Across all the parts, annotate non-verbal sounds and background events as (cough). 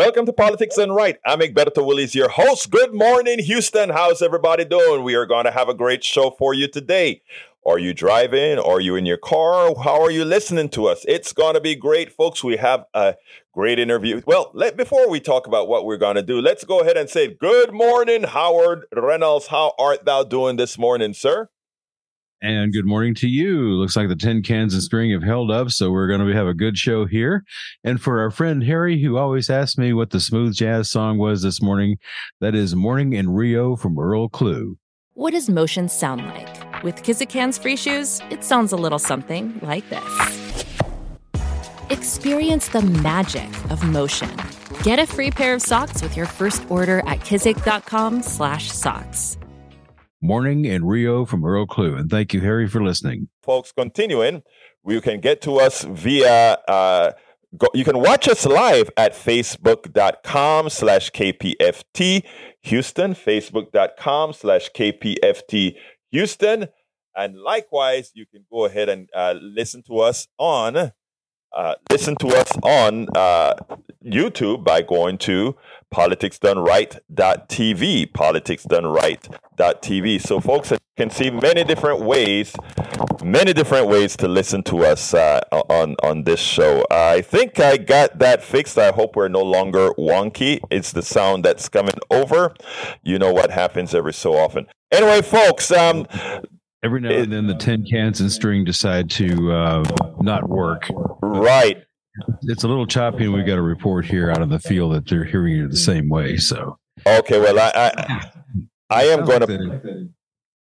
Welcome to Politics Done Right. I'm Egberto Willies, your host. Good morning, Houston. How's everybody doing? We are going to have a great show for you today. Are you driving? Are you in your car? How are you listening to us? It's going to be great, folks. We have a great interview. Well, let, before we talk about what we're going to do, let's go ahead and say, Good morning, Howard Reynolds. How art thou doing this morning, sir? And good morning to you. Looks like the tin cans and string have held up, so we're going to have a good show here. And for our friend Harry, who always asks me what the smooth jazz song was this morning, that is Morning in Rio from Earl Klugh. What does motion sound like? With Kizik's hands-free shoes, it sounds a little something like this. Experience the magic of motion. Get a free pair of socks with your first order at kizik.com/socks. Morning in Rio from Earl Klugh. And thank you, Harry, for listening. Folks, continuing, you can get to us via, uh, go, you can watch us live at facebook.com slash KPFT Houston, facebook.com slash KPFT Houston. And likewise, you can go ahead and uh, listen to us on uh, listen to us on uh, YouTube by going to politicsdoneright.tv, politicsdoneright.tv. So, folks can see many different ways, many different ways to listen to us uh, on on this show. I think I got that fixed. I hope we're no longer wonky. It's the sound that's coming over. You know what happens every so often. Anyway, folks. Um, Every now and then, the tin cans and string decide to uh, not work. Right. It's a little choppy, and we've got a report here out of the field that they're hearing it the same way. So, okay, well, I I, I am going to.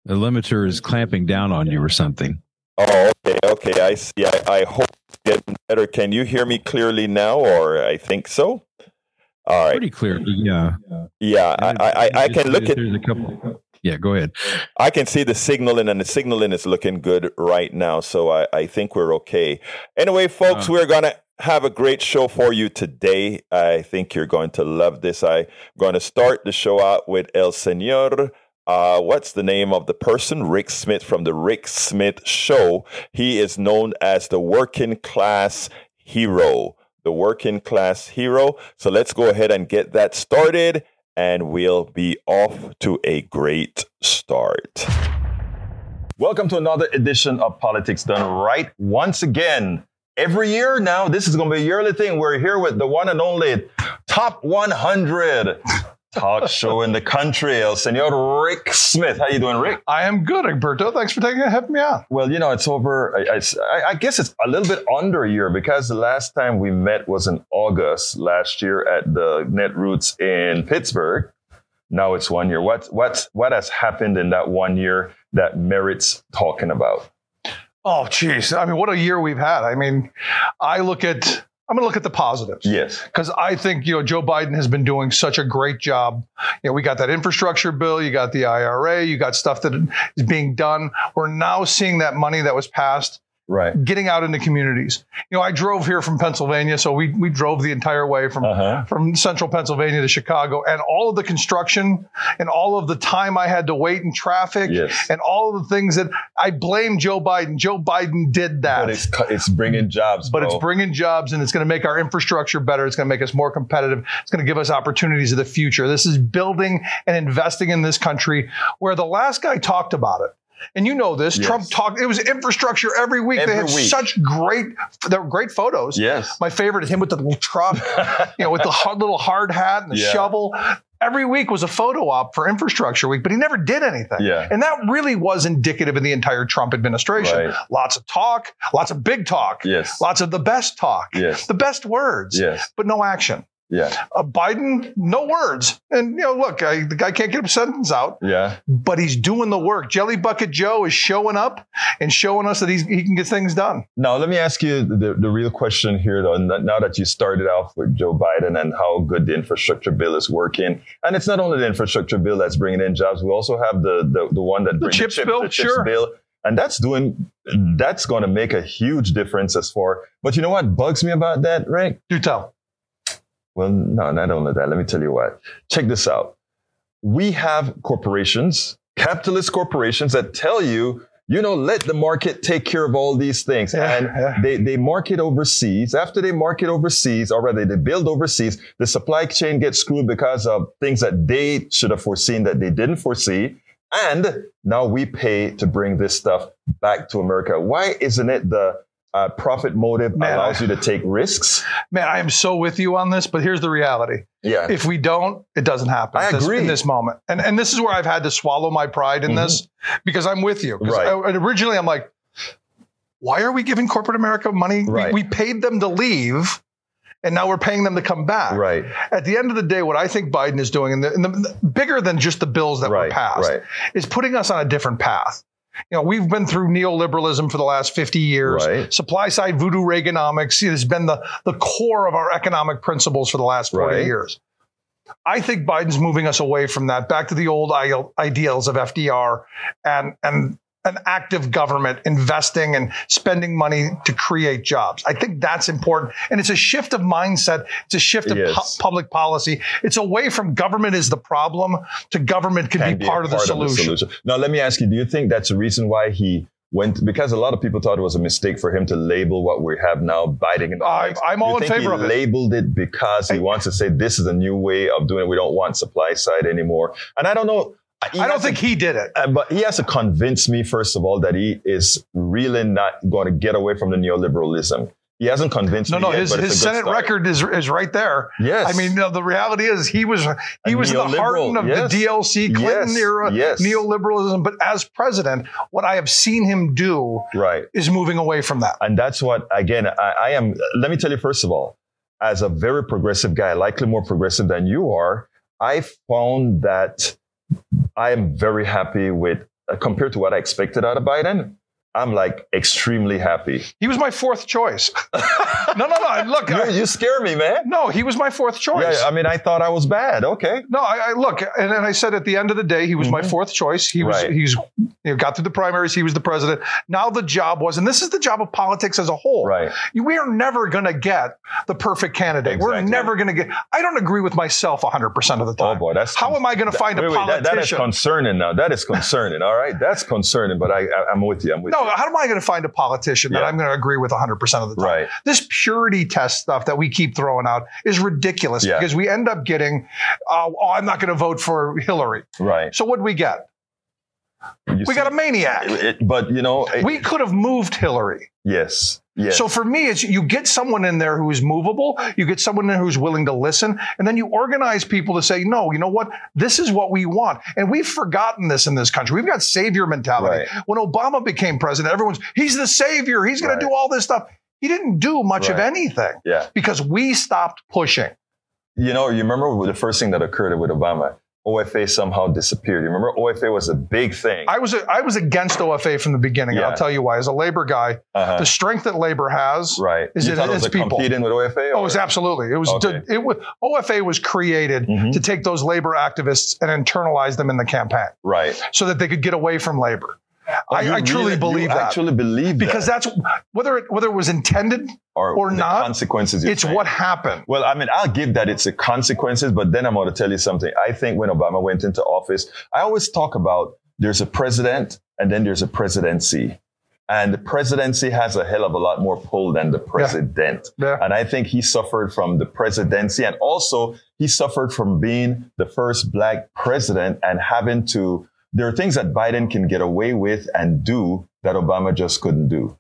The limiter is clamping down on you or something. Oh, okay, okay. I see. I, I hope it's getting better. Can you hear me clearly now, or I think so? All right. Pretty clearly, yeah. Yeah, I, I, I can look at. There's a couple. Yeah, go ahead. I can see the signaling, and the signaling is looking good right now. So I, I think we're okay. Anyway, folks, uh, we're going to have a great show for you today. I think you're going to love this. I'm going to start the show out with El Senor. Uh, what's the name of the person? Rick Smith from the Rick Smith Show. He is known as the working class hero. The working class hero. So let's go ahead and get that started and we'll be off to a great start. Welcome to another edition of Politics Done Right. Once again, every year now, this is going to be a yearly thing. We're here with the one and only Top 100 talk show in the country. El Senor Rick Smith. How you doing, Rick? I am good, Alberto. Thanks for taking having me on. Well, you know, it's over. I, I, I, guess it's a little bit under a year because the last time we met was in August last year at the Netroots in Pittsburgh. Now it's one year. What what what has happened in that one year that merits talking about? Oh, geez. I mean, what a year we've had. I mean, I look at I'm going to look at the positives. Yes. Because I think, you know, Joe Biden has been doing such a great job. You know, we got that infrastructure bill, you got the IRA, you got stuff that is being done. We're now seeing that money that was passed right. getting out into communities. You know i drove here from pennsylvania so we, we drove the entire way from uh-huh. from central pennsylvania to chicago and all of the construction and all of the time i had to wait in traffic yes. and all of the things that i blame joe biden. Joe biden did that. But it's, it's bringing jobs but bro. it's bringing jobs and it's going to make our infrastructure better. It's going to make us more competitive. It's going to give us opportunities of the future. This is building and investing in this country where the last guy talked about it and you know this. Yes. Trump talked. It was infrastructure every week. Every they had week. such great, they were great photos. Yes. My favorite is him with the little truck, (laughs) you know, with the hard, little hard hat and the yeah. shovel. Every week was a photo op for infrastructure week, but he never did anything. Yeah. And that really was indicative of the entire Trump administration. Right. Lots of talk, lots of big talk. Yes. Lots of the best talk. Yes. The best words. Yes. But no action. Yeah. Uh, Biden, no words. And, you know, look, I, the guy can't get a sentence out. Yeah. But he's doing the work. Jelly Bucket Joe is showing up and showing us that he's, he can get things done. Now, let me ask you the, the real question here, though. Now that you started off with Joe Biden and how good the infrastructure bill is working. And it's not only the infrastructure bill that's bringing in jobs, we also have the, the, the one that brings the chips the chip, bill. The chips sure. bill. And that's doing, that's going to make a huge difference as far. But you know what bugs me about that, Rick? Do tell. Well, no, not only that. Let me tell you what. Check this out. We have corporations, capitalist corporations that tell you you know, let the market take care of all these things. And they, they market overseas. After they market overseas, or rather they build overseas, the supply chain gets screwed because of things that they should have foreseen that they didn't foresee. And now we pay to bring this stuff back to America. Why isn't it the uh, profit motive Man, allows I- you to take risks? Man, I am so with you on this, but here's the reality. Yeah. If we don't, it doesn't happen. I this- agree. in this moment. And and this is where I've had to swallow my pride in this because I'm with you. Right. I- originally, I'm like, why are we giving corporate America money? We- Right. We, paid them to leave, and now we're paying them to come back. right. At the end of the day, what I think Biden is doing, and the, and the bigger than just the bills that Right. were passed, Right. is putting us on a different path. You know, we've been through neoliberalism for the last 50 years. Right. Supply side voodoo Reaganomics has been the, the core of our economic principles for the last 40 Right. years. I think Biden's moving us away from that back to the old ideals of FDR and, and an active government investing and spending money to create jobs. I think that's important. And it's a shift of mindset. It's a shift of pu- public policy. It's away from government is the problem to government could Can be, a part, of, the solution. Now, let me ask you: Do you think that's the reason why he went? Because a lot of people thought it was a mistake for him to label what we have now Biden. And I- I'm all in favor of it. Labeled it because he wants to say this is a new way of doing it. We don't want supply side anymore. And I don't know. I don't think to- he did it. uh, but he has to convince me, first of all, that he is really not going to get away from the neoliberalism. He hasn't convinced No, me no, yet, his, his Senate start. record is is right there. Yes. I mean, no, the reality is he was he A was the heart of yes. the DLC Clinton Yes, era yes. neoliberalism. But as president, what I have seen him do Right. is moving away from that. And that's what, again, I, I am, let me tell you, first of all, as a very progressive guy, likely more progressive than you are, I found that I am very happy with, uh, compared to what I expected out of Biden, I'm like extremely happy. He was my fourth choice. (laughs) no, no, no. Look, You, I- you scare me, man. no, he was my fourth choice. Yeah, I mean, I thought I was bad. Okay. No, I, I look, and, and I said at the end of the day, he was my fourth choice. He was, Mm-hmm. Right. he's, you know, got through the primaries. He was the president. Now the job was, and this is the job of politics as a whole. Right. We are never going to get the perfect candidate. We're never going to get. I don't agree with myself 100 percent of the time. Oh boy, that's How am I going to find a Wait, wait, that, that is concerning now. That is concerning. All right, that's concerning. But I, I I'm with you. I'm with no, how am I going to find a politician that Yeah. I'm going to agree with 100% of the time? Right. This purity test stuff that we keep throwing out is ridiculous Yeah. because we end up getting, uh, oh, I'm not going to vote for Hillary. Right. So what do we get? You We see- got a maniac. it- but you know, it- We could have moved Hillary. yes, yes. So for me, it's you get someone in there who is movable, you get someone in there who's willing to listen, and then you organize people to say, no, you know what? This is what we want. And we've forgotten this in this country. We've got savior mentality. Right. When Obama became president, everyone's, he's the savior. He's going Right. to do all this stuff. He didn't do much of anything yeah. because we stopped pushing. You know, you remember the first thing that occurred with Obama? OFA somehow disappeared. You remember OFA was a big thing. I was I was against OFA from the beginning, Yeah. I'll tell you why. As a labor guy, uh-huh. the strength that labor has right. is you it- it it's a people. competing with OFA? Oh, or- it's absolutely. It was. Okay. it was OFA was created Mhm. to take those labor activists and internalize them in the campaign, right. so that they could get away from labor. Oh, I, I truly really- believe that Actually believe that. because that, that's whether it whether it was intended, or the not, consequences. it's saying. what happened. Well, I mean, I'll give that it's the consequences, but then I'm going to tell you something. I think when Obama went into office, I always talk about there's a president and then there's a presidency. And the presidency has a hell of a lot more pull than the president. Yeah. And I think he suffered from the presidency and also he suffered from being the first black president and having to, there are things that Biden can get away with and do that Obama just couldn't do.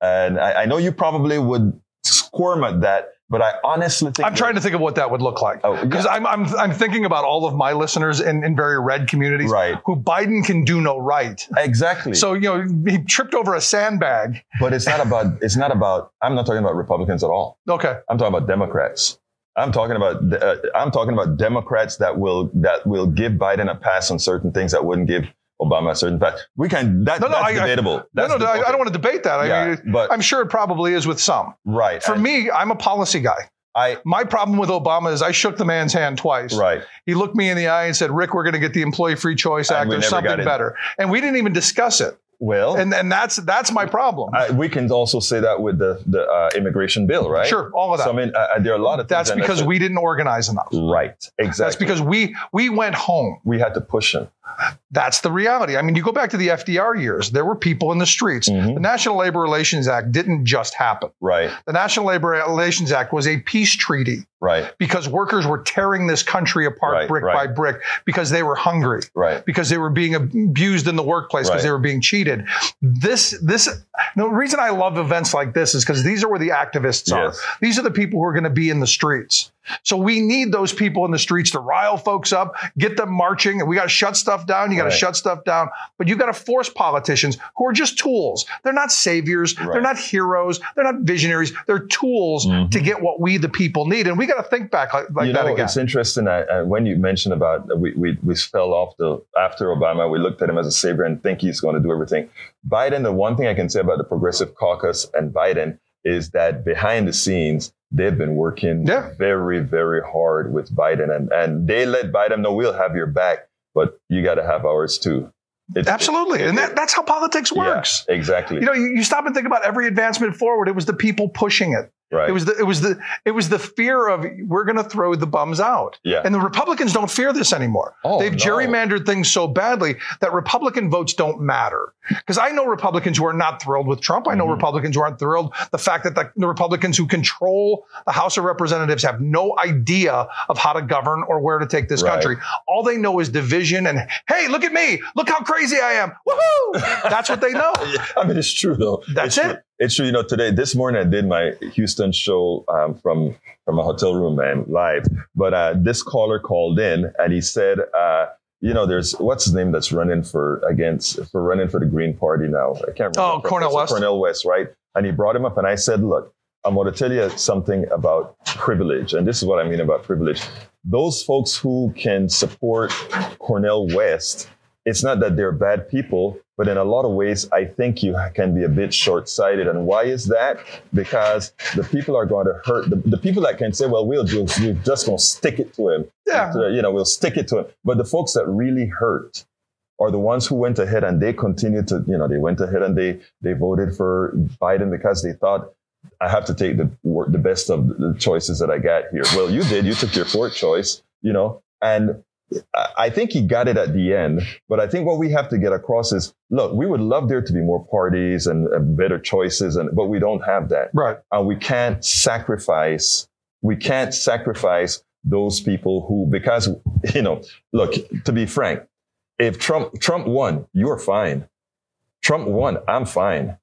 And I, I know you probably would squirm at that, but I honestly think I'm trying to think of what that would look like Oh, because I'm, I'm I'm thinking about all of my listeners in, in very red communities, Right. Who Biden can do no right. exactly. So you know he tripped over a sandbag. but it's not about. It's not about. I'm not talking about Republicans at all. Okay, I'm talking about Democrats. I'm talking about. Uh, I'm talking about Democrats that will that will give Biden a pass on certain things that wouldn't give Obama a certain pass. We can. That, No, no, that's I- I- debatable. no, That's no, no I, I don't want to debate that. I Yeah, mean, but- I'm sure it probably is with some. Right. For and me, I'm a policy guy. I. My problem with Obama is I shook the man's hand twice. Right. He looked me in the eye and said, "Rick, we're going to get the Employee Free Choice Act or something better," and we didn't even discuss it. Well, And and that's that's my problem. I, we can also say that with the the uh, immigration bill, right? Sure, all of that. So I mean, uh, there are a lot of things. that's because we didn't organize enough. Right. Exactly. That's because we we went home. we had to push him. That's the reality. I mean, you go back to the FDR years, there were people in the streets. Mhm. The National Labor Relations Act didn't just happen. Right. The National Labor Relations Act was a peace treaty Right. because workers were tearing this country apart Right, brick right. by brick because they were hungry, Right. because they were being abused in the workplace, because Right. they were being cheated. This, this, the reason I love events like this is because these are where the activists Yes. are. These are the people who are going to be in the streets. So we need those people in the streets to rile folks up, get them marching, and we got to shut stuff down. You got to Right. shut stuff down, but you got to force politicians who are just tools. They're not saviors. They're not heroes. They're not visionaries. They're tools Mhm. to get what we the people need, and we got to think back like, like you that again. it's interesting when you mentioned about we, we we fell off the after Obama. We looked at him as a savior and think he's going to do everything. Biden. The one thing I can say about the Progressive Caucus and Biden is that behind the scenes they've been working Yeah. very very hard with Biden, and and they let Biden know we'll have your back, but you got to have ours too. It's, Absolutely, and that, that's how politics yeah, works. exactly. You know, you, you stop and think about every advancement forward. It was the people pushing it. Right. It was the it was the it was the fear of we're going to throw the bums out. yeah. And the Republicans don't fear this anymore. Oh, They've no. gerrymandered things so badly that Republican votes don't matter. Because I know Republicans who are not thrilled with Trump. I know Mhm. Republicans who aren't thrilled the fact that the, the Republicans who control the House of Representatives have no idea of how to govern or where to take this Right. country. All they know is division and hey, look at me, look how crazy I am. Woohoo! (laughs) That's what they know. Yeah, I mean, it's true though. That's it's it. True. It's true. You know, today, this morning, I did my Houston show um, from from a hotel room, man, live. But uh, this caller called in and he said, uh, you know, there's what's his name that's running for against for running for the Green Party now. I can't remember. Oh, Cornel Professor West. Cornel West, right? And he brought him up, and I said, look. I'm going to tell you something about privilege. And this is what I mean about privilege. Those folks who can support Cornel West, it's not that they're bad people, but in a lot of ways, I think you can be a bit short sighted. And why is that? Because the people are going to hurt the, the people that can say, well, we'll, we'll, we're just going to stick it to him. Yeah. You know, we'll stick it to him. But the folks that really hurt, are the ones who went ahead and they continued to, you know, they went ahead and they they voted for Biden because they thought I have to take the the best of the choices that I got here. Well, you did. You took your fourth choice, you know, and I I think he got it at the end. But I think what we have to get across is, look, we would love there to be more parties and, and better choices, and but we don't have that Right. and we can't sacrifice we can't sacrifice those people who because (laughs) you know look to be frank if trump trump won you're fine trump won i'm fine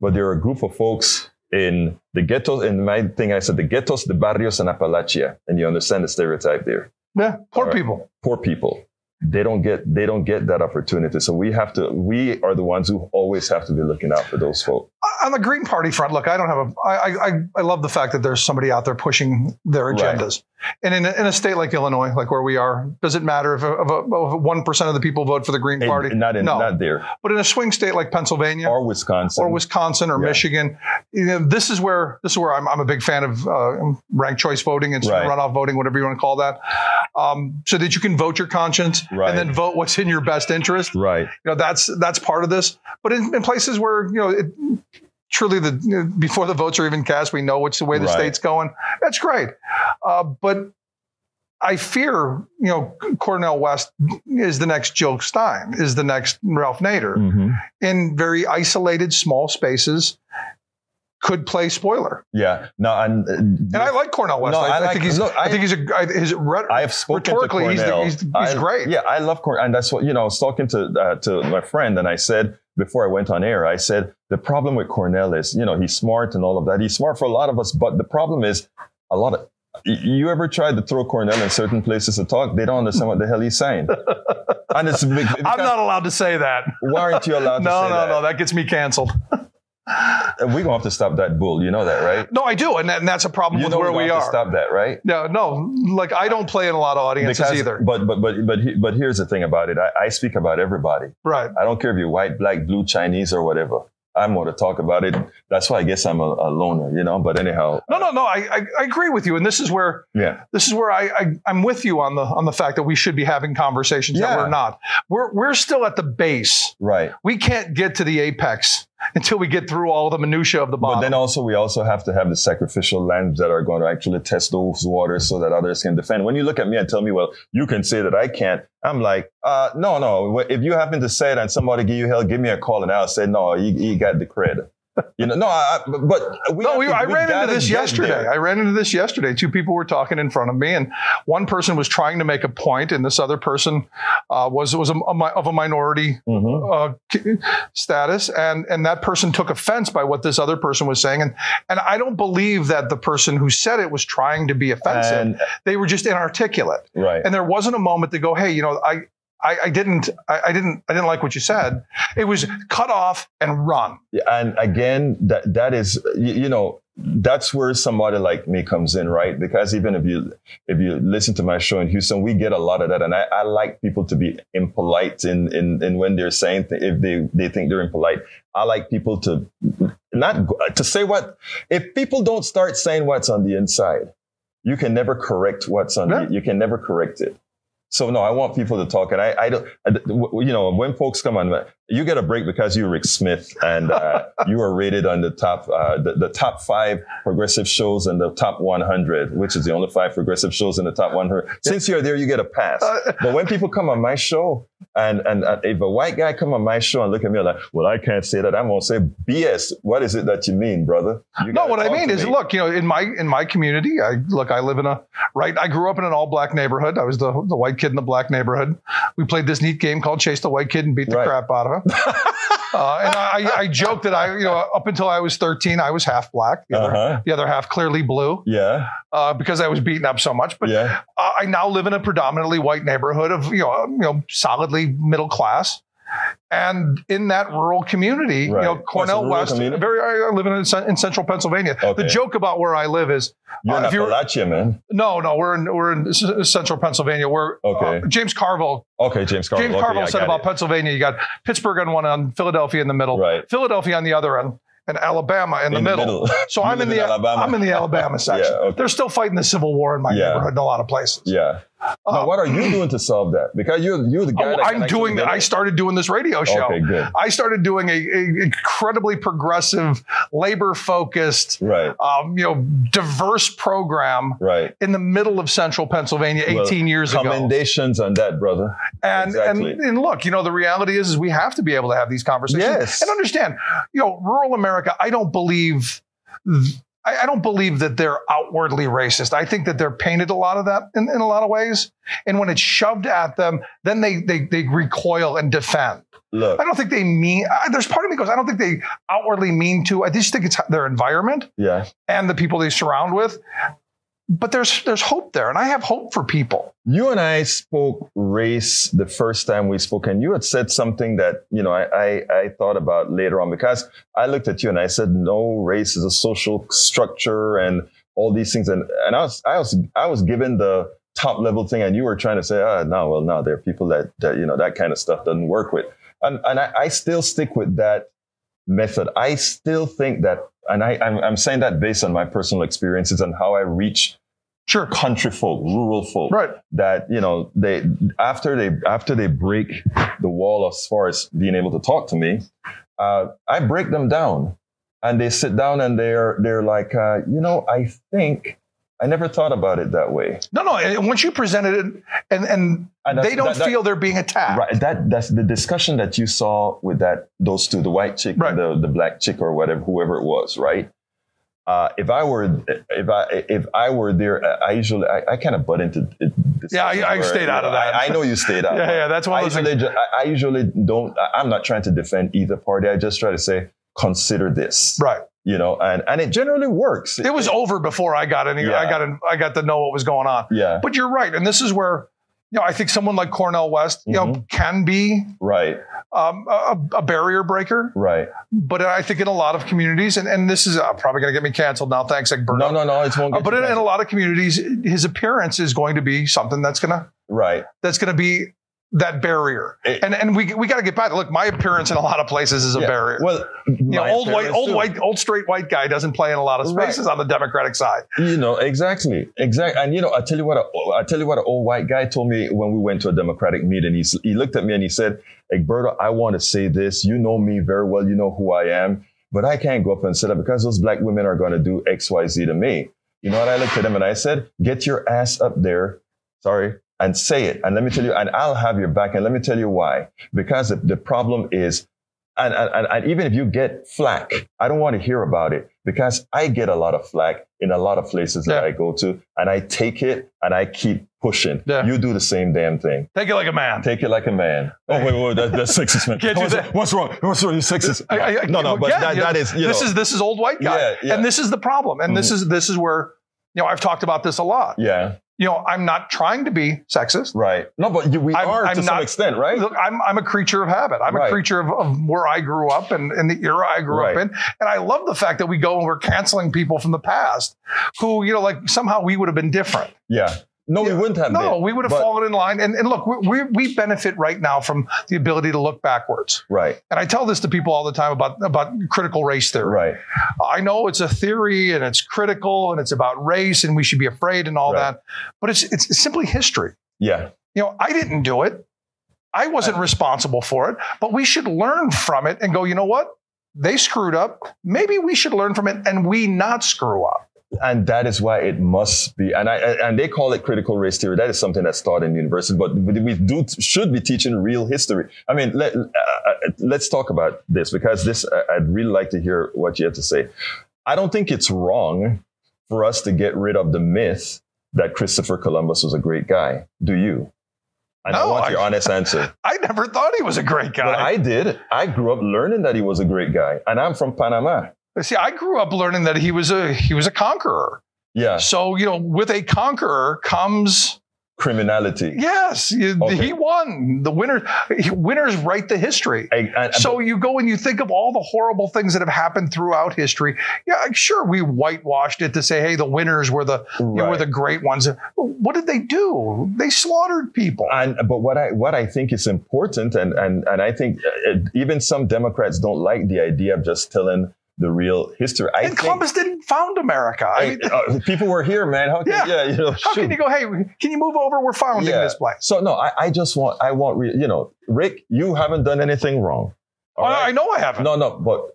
but there are a group of folks in the ghettos in my thing i said the ghettos the barrios and appalachia and you understand the stereotype there Yeah. Poor right. people. poor people they don't get they don't get that opportunity so we have to we are the ones who always have to be looking out for those folks on the Green Party front, look, I don't have a. I, I, I love the fact that there's somebody out there pushing their Right. agendas. And in a, in a state like Illinois, like where we are, does it matter if one percent of the people vote for the Green And Party? not in no. not there but in a swing state like Pennsylvania or wisconsin or Wisconsin or Yeah. Michigan, you know, this is where this is where I'm, I'm a big fan of uh, ranked choice voting and Right. runoff voting, whatever you want to call that, um, so that you can vote your conscience Right. and then vote what's in your best interest right you know that's that's part of this but in, in places where you know it, truly the before the votes are even cast we know which the way the Right. state's going that's great uh, but i fear you know cornel west is the next jill stein is the next ralph nader Mm-hmm. in very isolated small spaces could play spoiler Yeah. No, and, uh, and i like cornel west No, I, I think he's look, I, I- think he's a I, his re- I have spoken rhetorically to he's, the, Cornel. he's, he's great Yeah, I love Cornel, and that's what you know. I was talking to uh, to my friend, and I said before I went on air, I said the problem with Cornel is you know he's smart and all of that. He's smart for a lot of us, but the problem is a lot of. You ever tried to throw Cornel in certain places to talk? They don't understand what the hell he's saying. (laughs) and it's big, i'm not allowed to say that Why aren't you allowed to (laughs) no say no that? no that gets me canceled (laughs) We're gonna have to stop that bull. You know that, right? No, I do, and, that, and that's a problem You with where we are. to stop that, right? No, no, like I don't play in a lot of audiences Because- either. But but but but but here's the thing about it. I, I speak about everybody. Right. I don't care if you're white, black, blue, Chinese, or whatever. I'm going to talk about it. That's why I guess I'm a, a loner, you know. But anyhow, No, no, no. I, I, I agree with you, and this is where yeah, this is where I, I I'm with you on the on the fact that we should be having conversations that we're not. We're we're still at the base. right. We can't get to the apex until we get through all the minutia of the bottom. But then also we also have to have the sacrificial lambs that are going to actually test those waters so that others can defend. When you look at me and tell me, well, you can say that I can't, I'm like, uh, no, no. If you happen to say it and somebody give you hell, give me a call and I'll say, no, you, you got the cred you know, no, I, but we no, we, to, I ran into this yesterday. There. I ran into this yesterday. Two people were talking in front of me, and one person was trying to make a point, and this other person uh, was was a, a, of a minority mm-hmm. uh, status, and and that person took offense by what this other person was saying, and and I don't believe that the person who said it was trying to be offensive. And, they were just inarticulate, right? And there wasn't a moment to go, hey, you know, I I, I didn't I, I, didn't I didn't like what you said. It was cut off and run. Yeah, and again, that that is you, you, know that's where somebody like me comes in, right? Because even if you if you listen to my show in Houston, we get a lot of that, and I, I like people to be impolite in, in in when they're saying th- if they they think they're impolite. I like people to not to say what if people don't start saying what's on the inside, you can never correct what's on. Yeah. The, you can never correct it. So no, I want people to talk, and I, I don't, you know, when folks come on, you get a break because you're Rick Smith and uh, you are rated on the top, uh, the, the, top five progressive shows in the top 100, which is the only five progressive shows in the top 100. Since you're there, you get a pass. Uh, (laughs) but when people come on my show, and, and uh, if a white guy come on my show and look at me like, well, I can't say that, I'm gonna say BS. What is it that you mean, brother? You no, what I mean is, me. look, you know, in my in my community, I look, I live in a right. I grew up in an all black neighborhood. I was the the white kid in the black neighborhood. We played this neat game called Chase the White Kid and beat the right. crap out of him. (laughs) uh, and I, I joke that I, you know, up until I was 13, I was half black. The, uh-huh. other, the other, half clearly blue. Yeah. Uh, because I was beaten up so much. But yeah. uh, I now live in a predominantly white neighborhood of, you know, you know, solidly middle class. And in that rural community, right. you know, Cornel West, community? very, I live in, in central Pennsylvania. Okay. The joke about where I live is, you're uh, not Appalachia, man. No, no, we're in we're in central Pennsylvania. We're uh, okay. Uh, James Carville. Okay, James Carville. James okay, Carville said about it. Pennsylvania. You got Pittsburgh on one end, Philadelphia in the middle, right? Philadelphia on the other end and Alabama in the, in middle. the middle. (laughs) So (laughs) I'm in the Alabama. I'm in the Alabama (laughs) section. yeah, okay. They're still fighting the Civil War in my yeah. neighborhood in a lot of places. Yeah. Now, what are you doing to solve that? Because you're you're the guy. Oh, I'm doing. I started doing this radio show. Okay, good. I started doing a, a incredibly progressive, labor focused, right? Um, you know, diverse program, right? In the middle of central Pennsylvania, 18 well, years ago. Commendations on that, brother. And, exactly. and and look, you know, the reality is, is we have to be able to have these conversations yes. and understand. You know, rural America. I don't believe. I, I, don't believe that they're outwardly racist. I think that they're painted a lot of that in, in a lot of ways. And when it's shoved at them, then they they, they recoil and defend. Look, I don't think they mean. Uh, there's part of me goes. I don't think they outwardly mean to. I just think it's their environment, yeah, and the people they surround with but there's there's hope there, and I have hope for people. You and I spoke race the first time we spoke, and you had said something that you know I, I, I thought about later on because I looked at you and I said, no, race is a social structure and all these things, and and I was I was I was given the top level thing, and you were trying to say, ah, no, well, no, there are people that that you know that kind of stuff doesn't work with, and and I, I still stick with that method. I still think that and I, I'm, I'm saying that based on my personal experiences and how I reach sure. country folk rural folk right. that you know they after they after they break the wall as far as being able to talk to me uh, i break them down. And they sit down and they're they're like uh, you know i think I never thought about it that way. No, no. Once you presented it, and and, they don't that, feel they're being attacked. Right. That that's the discussion that you saw with that those two, the white chick, right. the the black chick, or whatever, whoever it was, right? Uh, if I were if I if I were there, I usually I, I kind of butt into. Yeah, I, I stayed out of that. I, I, know you stayed out. (laughs) yeah, yeah, that's why I usually, I, usually don't. I'm not trying to defend either party. I just try to say consider this. Right you know, and, and it generally works. It was over before I got any. Yeah. I got in, I got to know what was going on. Yeah. But you're right, and this is where you know I think someone like Cornel West, you mm-hmm. know, can be right um, a, a, barrier breaker. Right. But I think in a lot of communities, and, and this is uh, probably going to get me canceled now. Thanks, like Egberto. No, no, no. It's won't. Uh, but in, in, a lot of communities, his appearance is going to be something that's going to right. That's going to be that barrier. And and we we got to get back. Look, my appearance in a lot of places is a Yeah. barrier. Well, you know, old white, old too. white, old straight white guy doesn't play in a lot of Right. spaces on the Democratic side. You know, exactly, exactly. And you know, I tell you what, a, I tell you what, an old white guy told me when we went to a Democratic meeting. He he looked at me and he said, "Egberto, I want to say this. You know me very well. You know who I am, but I can't go up and say that because those black women are going to do X, Y, Z to me." You know what? I looked at him and I said, "Get your ass up there." Sorry. And say it. And let me tell you, and I'll have your back. And let me tell you why. Because the, the problem is and, and, and even if you get flack, I don't want to hear about it because I get a lot of flack in a lot of places that I go to and I take it and I keep pushing. Yeah. You do the same damn thing. Take it like a man. Take it like a man. Oh, wait, wait, that, that's sexist, man. (laughs) Can't do what's, that. what's wrong? What's wrong? You're sexist. I- I- no, no, but again, that, that is, you this know, is this is old white guy, Yeah, yeah. and this is the problem. And this mm-hmm. is this is where you know I've talked about this a lot. yeah, You know, I'm not trying to be sexist. right. No, but you, we I'm- are I'm to some extent, right? Look, I'm, I'm a creature of habit. I'm a creature of, of where I grew up and, and the era I grew up in. And I love the fact that we go and we're canceling people from the past who, you know, like somehow we would have been different. yeah. No, we wouldn't have No, been. we would have But- fallen in line. And, and look, we, we, we benefit right now from the ability to look backwards. Right, And I tell this to people all the time about, about critical race theory. right. I know it's a theory and it's critical and it's about race and we should be afraid and all Right. that, but it's, it's simply history. Yeah, You know, I didn't do it. I wasn't responsible for it, but we should learn from it and go, you know what? They screwed up. Maybe we should learn from it and we not screw up. And that is why it must be and i and they call it critical race theory. That is something that's taught in the university but we do should be teaching real history. I mean let, uh, let's talk about this because this uh, i'd really like to hear what you have to say. I don't think it's wrong for us to get rid of the myth that christopher columbus was a great guy. Do you? And i No, want I- your honest answer. (laughs) I never thought he was a great guy. but i did. I grew up learning that he was a great guy. And i'm from panama See, I grew up learning that he was a he was a conqueror. yeah So, you know, with a conqueror comes criminality yes, Okay. he won. The winners winners write the history. And- and- So you go and you think of all the horrible things that have happened throughout history. Yeah, sure, we whitewashed it to say, hey, the winners were the you know, were the great ones. What did they do? They slaughtered people. And but what I what I think is important, and and and I think uh, even some Democrats don't like the idea of just telling the real history. I and think Columbus didn't found America. I mean, uh, people were here, man. How can Yeah. yeah, you know, how shoot. can you go? Hey, can you move over? We're founding Yeah. this place. So no, I, I just want I want re- you know, Rick, you haven't done anything wrong. Oh, right? I know I haven't. No, no, but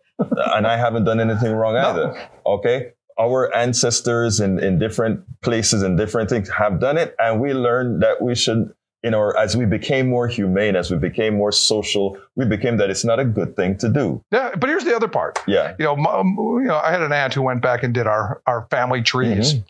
and I haven't done anything wrong (laughs) No. either. Okay. Our ancestors in, in different places and different things have done it, and we learned that we should, you know, as we became more humane, as we became more social, we became that it's not a good thing to do. Yeah, but here's the other part. Yeah. You know, mom, you know, I had an aunt who went back and did our our family trees, Mm-hmm.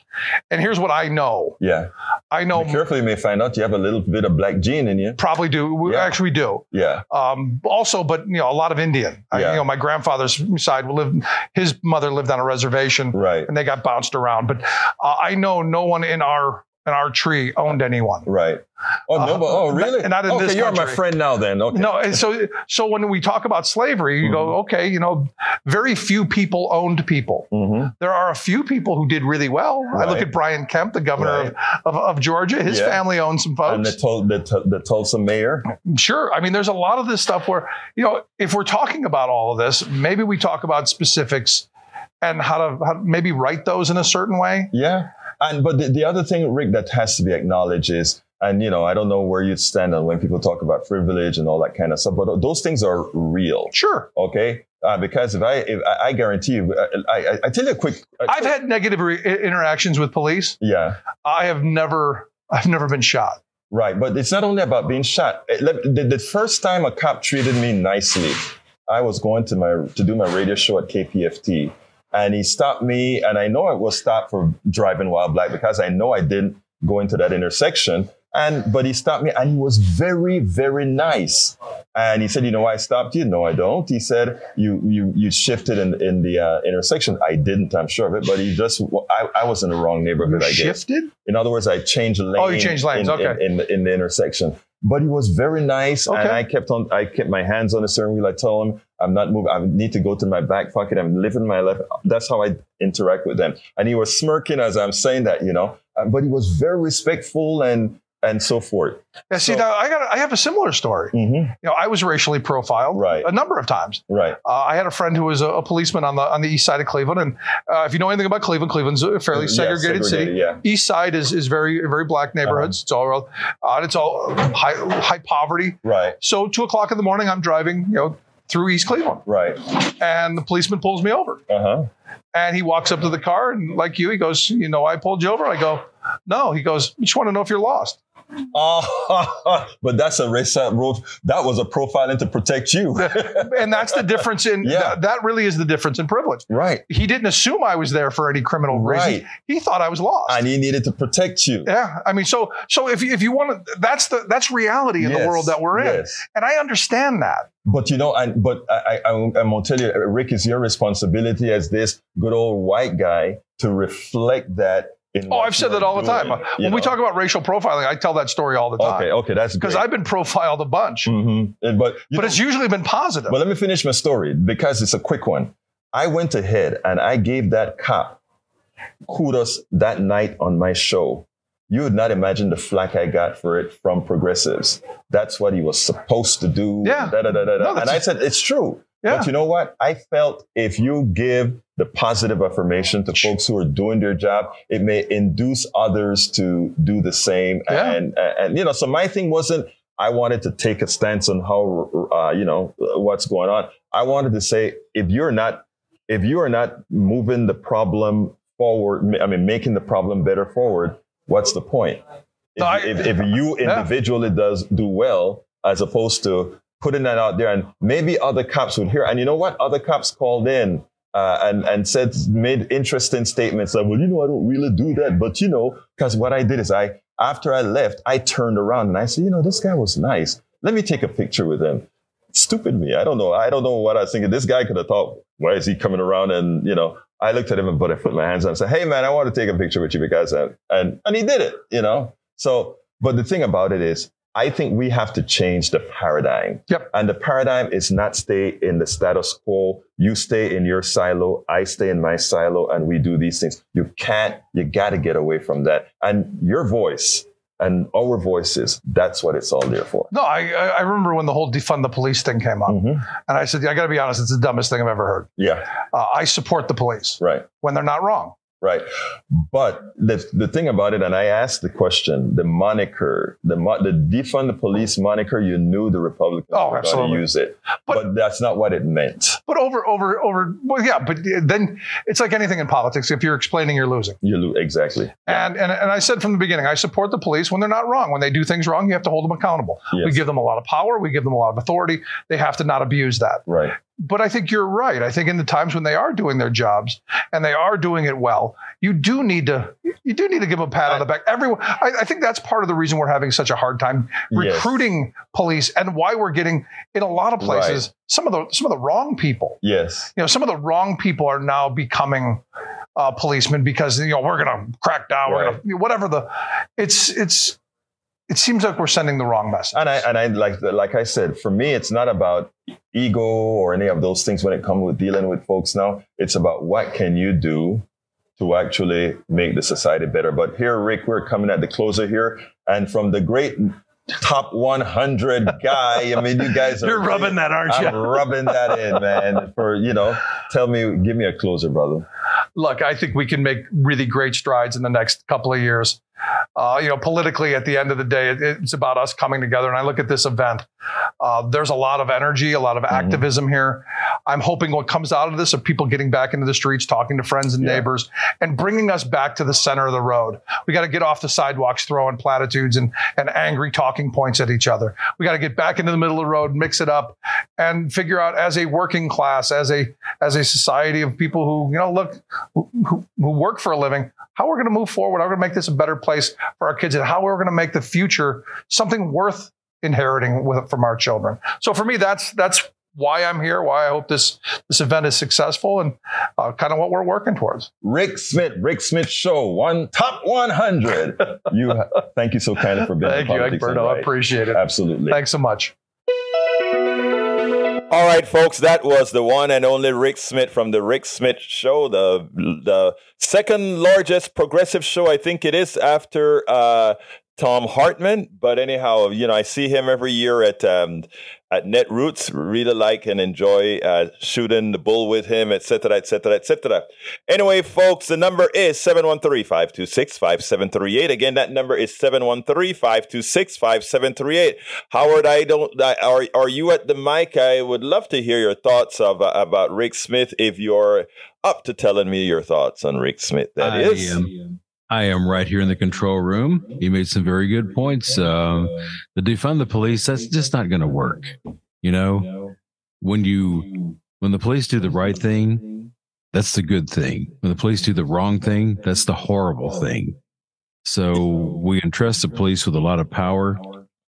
and here's what I know. Yeah. I know Be careful, you may find out you have a little bit of black gene in you. probably do. We Yeah. actually do. Yeah. Um, also, but you know, a lot of Indian. I, Yeah. you know, my grandfather's side lived. His mother lived on a reservation, Right. and they got bounced around. But uh, I know no one in our in our tree owned anyone. Right. Oh, no, Uh, but, oh, not- really? not in okay, this you're my friend now then. Okay. No, and so so when we talk about slavery, you Mm-hmm. go, okay, you know, very few people owned people. hmm There are a few people who did really well. I look at Brian Kemp, the governor of, of, of Georgia. His Yeah. family owned some And the, folks. Tul- the, Tul- the Tulsa mayor. Sure. I mean, there's a lot of this stuff where, you know, if we're talking about all of this, maybe we talk about specifics and how to how, maybe write those in a certain way. Yeah. And but the, the other thing, Rick, that has to be acknowledged is, and you know, I don't know where you'd stand on when people talk about privilege and all that kind of stuff, but those things are real. Sure. Okay. Uh, because if I, if I, guarantee you, I, I, I tell you a quick. a I've quick- had negative re- interactions with police. Yeah. I have never, I've never been shot. Right. But it's not only about being shot. Eh, The, the first time a cop treated me nicely, I was going to my to do my radio show at KPFT, and he stopped me, and I know I was stopped for driving while black because I know I didn't go into that intersection. And but he stopped me, and he was very very nice. And he said, "You know why I stopped you? No, I don't." He said, "You you you shifted in in the uh, intersection. I didn't. I'm sure of it. But he just I, I was in the wrong neighborhood. I guess. Shifted? In other words, I changed lane. Oh, you changed lanes, in, okay. In, in, the- in the intersection. But he was very nice, and I kept on. I kept my hands on the steering wheel. I told him, "I'm not moving. I need to go to my back pocket. I'm living my life." That's how I interact with them. And he was smirking as I'm saying that, you know. Uh, But he was very respectful, and and so forth. Yeah, see, So- now I got I have a similar story. hmm You know, I was racially profiled Right. a number of times. Right. Uh, I had a friend who was a, a policeman on the on the east side of Cleveland, and uh, if you know anything about Cleveland, Cleveland's a fairly Yeah, segregated, city. yeah. East side is is very very black neighborhoods. It's all uh, it's all high high poverty. Right. So two o'clock in the morning, I'm driving, you know, through East Cleveland, Right. and the policeman pulls me over, Uh huh. and he walks up to the car, and like you, he goes, "You know, I pulled you over." I go, "No." He goes, "We just want to know if you're lost." (laughs) Oh, but that's a race road. That was a profiling to protect you. and that's the difference in Yeah. that, that really is the difference in privilege. right. He didn't assume I was there for any criminal reason. Right. He thought I was lost. And he needed to protect you. yeah, I mean, so so if you, if you want to, that's the that's reality in the world that we're in, yes. and I understand that. But you know, and but I, I, I'm gonna tell you, Rick, it's your responsibility as this good old white guy to reflect that. Oh, I've said that all the time. When we talk about racial profiling, I tell that story all the time. okay, okay, that's Because. I've been profiled a bunch, hmm But but know, it's usually been positive. But let me finish my story because it's a quick one. I went ahead and I gave that cop kudos that night on my show. You would not imagine the flack I got for it from progressives. That's what he was supposed to do. Yeah. Da, da, da, da, da. No, and I said, it's true. Yeah. But you know what? I felt if you give the positive affirmation to folks who are doing their job, it may induce others to do the same. Yeah. And, and, you know, so my thing wasn't, I wanted to take a stance on how, uh, you know, what's going on. I wanted to say, if you're not, if you are not moving the problem forward, I mean, making the problem better forward, what's the point? If, I- if, if you Yeah. individually does do well, as opposed to putting that out there, and maybe other cops would hear. And you know what? Other cops called in uh, and and said made interesting statements like, "Well, you know, I don't really do that, but you know, because what I did is I after I left, I turned around and I said, you know, this guy was nice. Let me take a picture with him." Stupid me. I don't know. I don't know what I was thinking. This guy could have thought, why is he coming around? And, you know, I looked at him and put, I put my hands on and said, hey, man, I want to take a picture with you because, uh, and, and he did it, you know? So, but the thing about it is, I think we have to change the paradigm. Yep. And the paradigm is not stay in the status quo. You stay in your silo. I stay in my silo and we do these things. You can't, you got to get away from that. And your voice and our voices, that's what it's all there for. no, I I remember when the whole defund the police thing came up, Mhm. and I said, I got to be honest, it's the dumbest thing I've ever heard. Yeah. Uh, I support the police Right. when they're not wrong. Right. But the, the thing about it, and I asked the question, the moniker, the, the defund the police moniker, you knew the Republicans Oh, were going to use it. But- But, that's not what it meant. But over, over, over. Well, yeah. But then it's like anything in politics. If you're explaining, you're losing. You lo- exactly. And, and and I said from the beginning, I support the police when they're not wrong. When they do things wrong, you have to hold them accountable. We give them a lot of power. We give them a lot of authority. They have to not abuse that. Right. But I think you're right. I think in the times when they are doing their jobs and they are doing it well, you do need to you do need to give them a pat on the back. Everyone, I, I think that's part of the reason we're having such a hard time Yes. recruiting police and why we're getting in a lot of places some of the some of the wrong people. Yes. You know, some of the wrong people are now becoming uh, policemen because you know we're going to crack down. We're going to whatever the. It's it's. It seems like we're sending the wrong message. And I and I like like I said, for me, it's not about ego or any of those things when it comes with dealing with folks now. It's about what can you do to actually make the society better. But here, Rick, we're coming at the closer here, and from the great top 100 guy. I mean, you guys are (laughs) You're rubbing that, aren't you? I'm (laughs) rubbing that in, man. For you know, tell me, give me a closer, brother. look, I think we can make really great strides in the next couple of years. Uh, you know, politically, at the end of the day, it, it's about us coming together. And I look at this event. Uh, there's a lot of energy, a lot of activism here. I'm hoping what comes out of this are people getting back into the streets, talking to friends and Yeah. neighbors, and bringing us back to the center of the road. We got to get off the sidewalks, throwing platitudes and, and angry talking points at each other. We got to get back into the middle of the road, mix it up, and figure out as a working class, as a as a society of people who you know look who, who, who work for a living, how we're going to move forward, how we're going to make this a better place for our kids, and how we're going to make the future something worth inheriting with, from our children. So for me, that's that's why I'm here, why I hope this this event is successful, and uh, kind of what we're working towards. Rick Smith, Rick Smith Show, one top 100. (laughs) you thank you so kindly for being. Here. Thank you, Egberto. I appreciate it. Absolutely. Thanks so much. All right, folks, that was the one and only Rick Smith from the Rick Smith Show, the the second largest progressive show, I think it is, after uh, Thom Hartmann. But anyhow, you know, I see him every year at um, at Netroots. Really like and enjoy uh, shooting the bull with him, etc., etc., etc. Anyway, folks, the number is 713-526-5738. Again, that number is 713-526-5738. Howard, I don't. I, are are you at the mic? I would love to hear your thoughts of uh, about Rick Smith. If you're up to telling me your thoughts on Rick Smith, that I is. Am. I am right here in the control room. You made some very good points. Uh, the defund the police, that's just not going to work. You know, when you, when the police do the right thing, that's the good thing. When the police do the wrong thing, that's the horrible thing. So we entrust the police with a lot of power.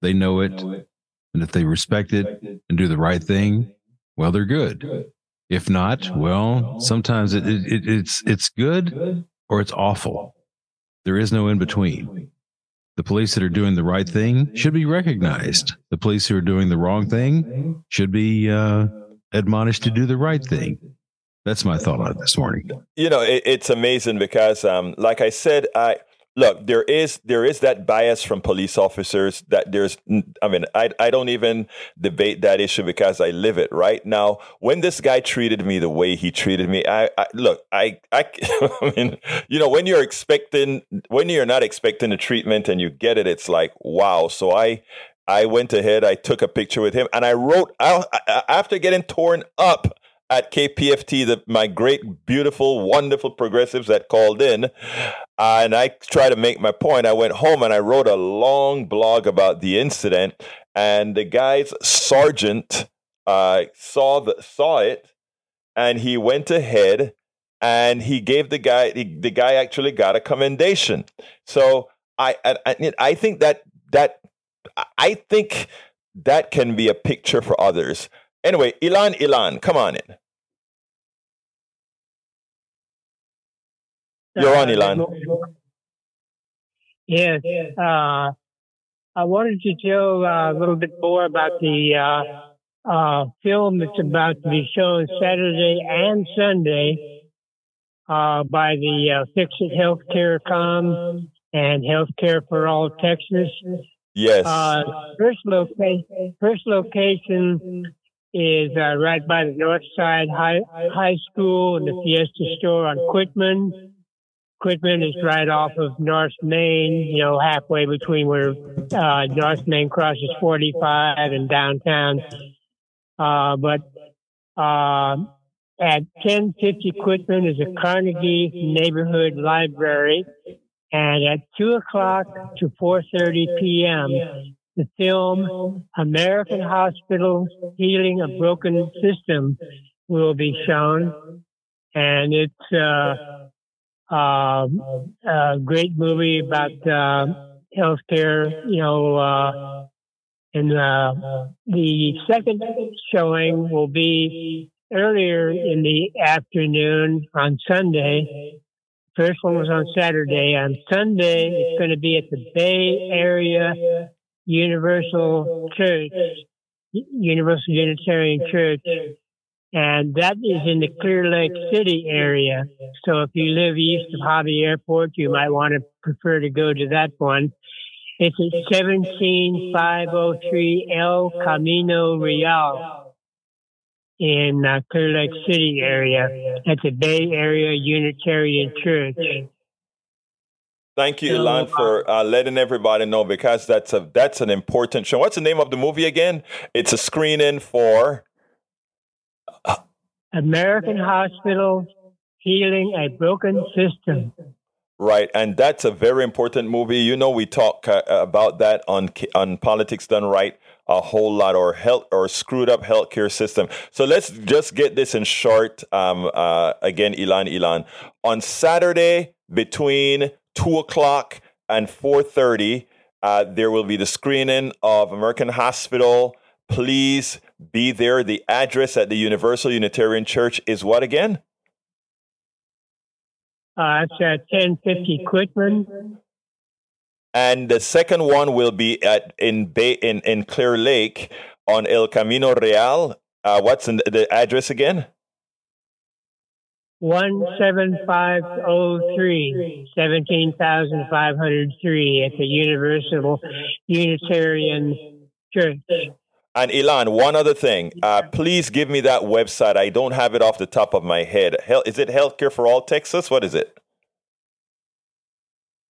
They know it. And if they respect it and do the right thing, well, they're good. If not, well, sometimes it, it, it's, it's good or it's awful. There is no in between. The police that are doing the right thing should be recognized. The police who are doing the wrong thing should be uh, admonished to do the right thing. That's my thought on it this morning. You know, it, it's amazing because, um, like I said, I look there is there is that bias from police officers that there's i mean i, I don't even debate that issue because i live it right? Now when this guy treated me the way he treated me i, I look I, I (laughs) i mean you know when you're expecting when you're not expecting the treatment and you get it it's like wow. So i I went ahead, I took a picture with him, and I wrote out after getting torn up at KPFT, the, my great, beautiful, wonderful progressives that called in. Uh, and I tried to make my point. I went home and I wrote a long blog about the incident. And the guy's sergeant uh, saw the, saw it, and he went ahead and he gave the guy he, the guy actually got a commendation. So I, I I think that that I think that can be a picture for others. Anyway, Ilan, Ilan, come on in. You're on, Ilan. Yes. Uh, I wanted to tell uh, a little bit more about the uh, uh, film that's about to be shown Saturday and Sunday uh, by the uh, Fix It Healthcare Com and Healthcare for All Texas. Yes. Uh, first, loca- first location is uh, right by the North Side High, High School and the Fiesta store on Quitman. Quitman is right off of North Main, you know, halfway between where uh, North Main crosses 45 and downtown. Uh, but uh, at 1050 Quitman is a Carnegie Neighborhood Library. And at 2 o'clock to 4.30 p.m., the film American Hospital Healing a Broken System will be shown. And it's uh, uh, a great movie about uh, healthcare, you know. Uh, and uh, the second showing will be earlier in the afternoon on Sunday. First one was on Saturday. On Sunday, it's going to be at the Bay Area Universal Church, Universal Unitarian Church, and that is in the Clear Lake City area. So if you live east of Hobby Airport, you might want to prefer to go to that one. It's at 17503 El Camino Real in uh, Clear Lake City area at the Bay Area Unitarian Church. Thank you, Ilan, for uh, letting everybody know because that's a that's an important show. What's the name of the movie again? It's a screening for American Hospital Healing a Broken System. Right, and that's a very important movie. You know, we talk uh, about that on on politics done right a whole lot, or health or screwed up healthcare system. So let's just get this in short. Um, uh, again, Ilan, Ilan, on Saturday between two o'clock and four thirty, uh, there will be the screening of American Hospital. Please be there. The address at the Universal Unitarian Church is what again? Uh, it's at 1050 Quitman. And the second one will be at in Bay in, in Clear Lake on El Camino Real. Uh, what's in the address again? 17503, 17,503 at the Universal Unitarian Church. And Ilan, one other thing, uh, please give me that website. I don't have it off the top of my head. Hel- is it Healthcare for All Texas? What is it?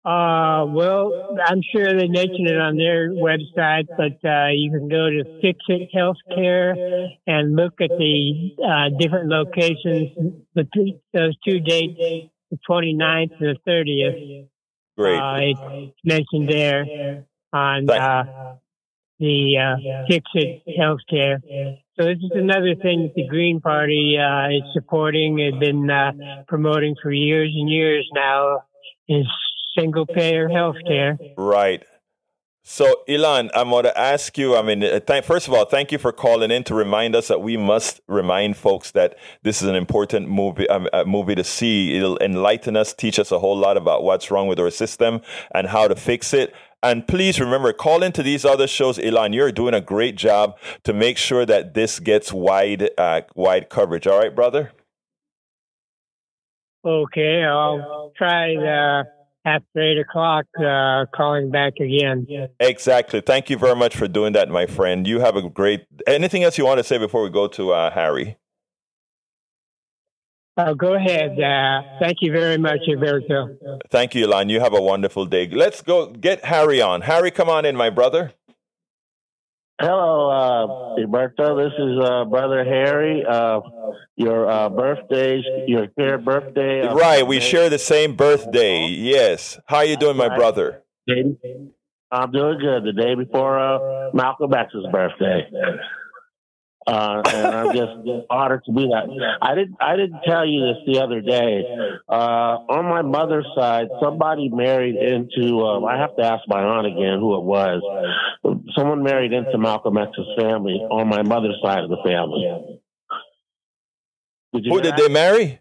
Uh, well, I'm sure they mention it on their website, but uh, you can go to Fix It Healthcare and look at the uh, different locations, between those two dates, the 29th and the 30th. Great. Uh, it's mentioned there on uh, the uh, Fix It Healthcare. So this is another thing that the Green Party uh, is supporting and been uh, promoting for years and years now is single payer health care. Right. So, Ilan, I'm going to ask you. I mean, uh, th- first of all, thank you for calling in to remind us that we must remind folks that this is an important movie, um, movie to see. It'll enlighten us, teach us a whole lot about what's wrong with our system and how to fix it. And please remember, call into these other shows. Ilan, you're doing a great job to make sure that this gets wide, uh, wide coverage. All right, brother. Okay, I'll try. Uh after eight o'clock, uh, calling back again. Exactly. Thank you very much for doing that, my friend. You have a great. Anything else you want to say before we go to uh, Harry? Uh, go ahead. Uh, thank you very much, Alberto. Thank you, Ilan. You have a wonderful day. Let's go get Harry on. Harry, come on in, my brother. Hello, uh, Alberto. This is uh, Brother Harry. Uh, your uh, birthday, your shared birthday. Uh, right, we share the same birthday. Yes. How are you doing, my brother? I'm doing good. The day before uh, Malcolm X's birthday. Uh, and I'm just (laughs) honored to be that. I didn't. I didn't tell you this the other day. Uh, on my mother's side, somebody married into. Um, I have to ask my aunt again who it was. Someone married into Malcolm X's family on my mother's side of the family. Did who did they marry?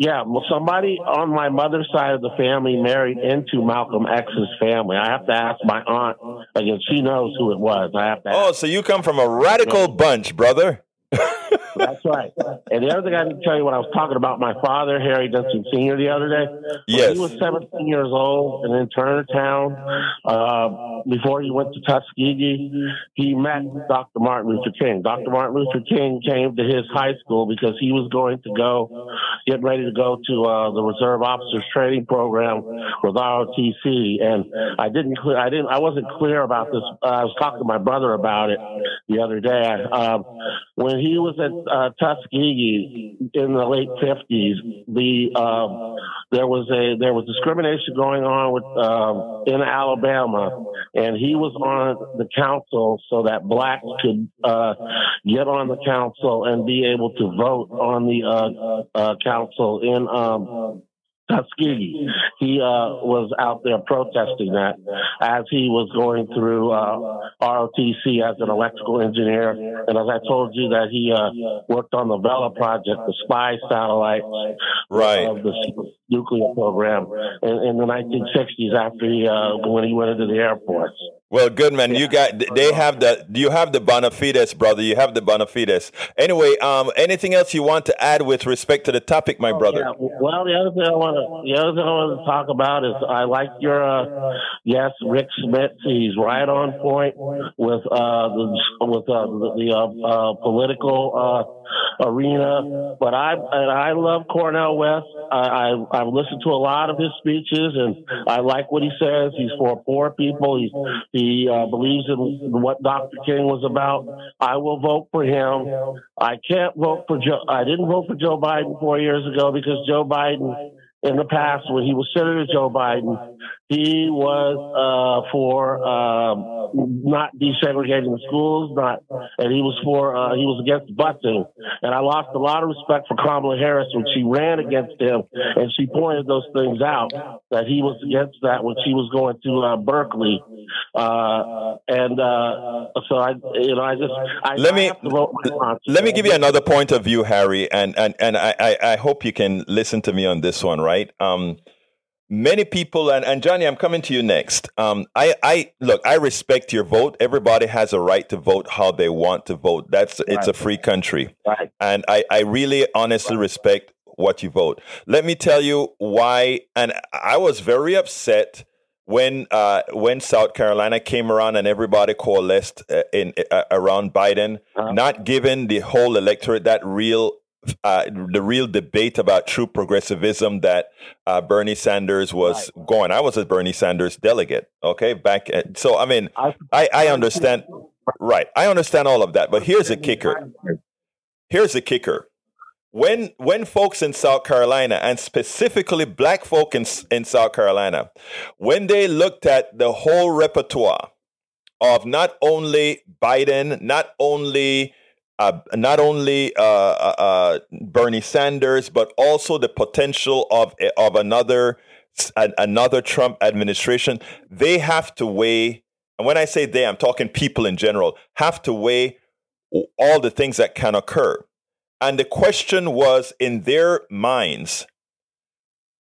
Yeah, well, somebody on my mother's side of the family married into Malcolm X's family. I have to ask my aunt again. She knows who it was. I have to. Oh, so you come from a radical bunch, brother. That's right. And the other thing I didn't tell you when I was talking about my father, Harry Dunson Sr., the other day. Yes. He was 17 years old and in Turner Town. Uh, before he went to Tuskegee, he met Dr. Martin Luther King. Dr. Martin Luther King came to his high school because he was going to go, get ready to go to uh, the Reserve Officers Training Program with ROTC. And I didn't clear, I didn't, I wasn't clear about this. Uh, I was talking to my brother about it the other day. Um, when he was at uh, Tuskegee in the late fifties, the um, there was a there was discrimination going on with um, in Alabama, and he was on the council so that blacks could uh, get on the council and be able to vote on the uh, uh council in um, Tuskegee. He uh, was out there protesting that as he was going through uh, ROTC as an electrical engineer. And as I told you, that he uh, worked on the Vela project, the spy satellites right. of the nuclear program in, in the 1960s after he, uh, when he went into the Air Force. Well, good man. You got they have the you have the bona fides, brother. You have the bona fides. Anyway, um, anything else you want to add with respect to the topic, my brother? Yeah. Well, the other thing I want to the other thing I want to talk about is I like your uh, yes, Rick Smith. He's right on point with uh, the with uh, the, the uh, uh, political uh, arena. But I and I love Cornel West. I, I I've listened to a lot of his speeches, and I like what he says. He's for poor people. He's he uh, believes in what Dr. King was about. I will vote for him. I can't vote for Joe. I didn't vote for Joe Biden four years ago because Joe Biden in the past when he was Senator Joe Biden, he was uh, for um, not desegregating the schools, not, and he was for uh, he was against busing. And I lost a lot of respect for Kamala Harris when she ran against him, and she pointed those things out that he was against that when she was going to uh, Berkeley. Uh, and uh, so I, you know, I just I, let me let me give you another point of view, Harry, and and and I I hope you can listen to me on this one, right? Um, many people and, and Johnny, I'm coming to you next. Um, I, I look, I respect your vote. Everybody has a right to vote how they want to vote. That's it's a free country. Right. And I, I really honestly respect what you vote. Let me tell you why and I was very upset when uh, when South Carolina came around and everybody coalesced uh, in uh, around Biden, uh-huh. not giving the whole electorate that real uh, the real debate about true progressivism that uh, Bernie Sanders was right. going. I was a Bernie Sanders delegate. Okay, back at, so I mean, I, I understand. Right, I understand all of that, but here's a kicker. Here's a kicker. When when folks in South Carolina and specifically black folk in, in South Carolina, when they looked at the whole repertoire of not only Biden, not only uh, not only uh, uh, uh, Bernie Sanders, but also the potential of of another another Trump administration. They have to weigh, and when I say they, I'm talking people in general, have to weigh all the things that can occur. And the question was in their minds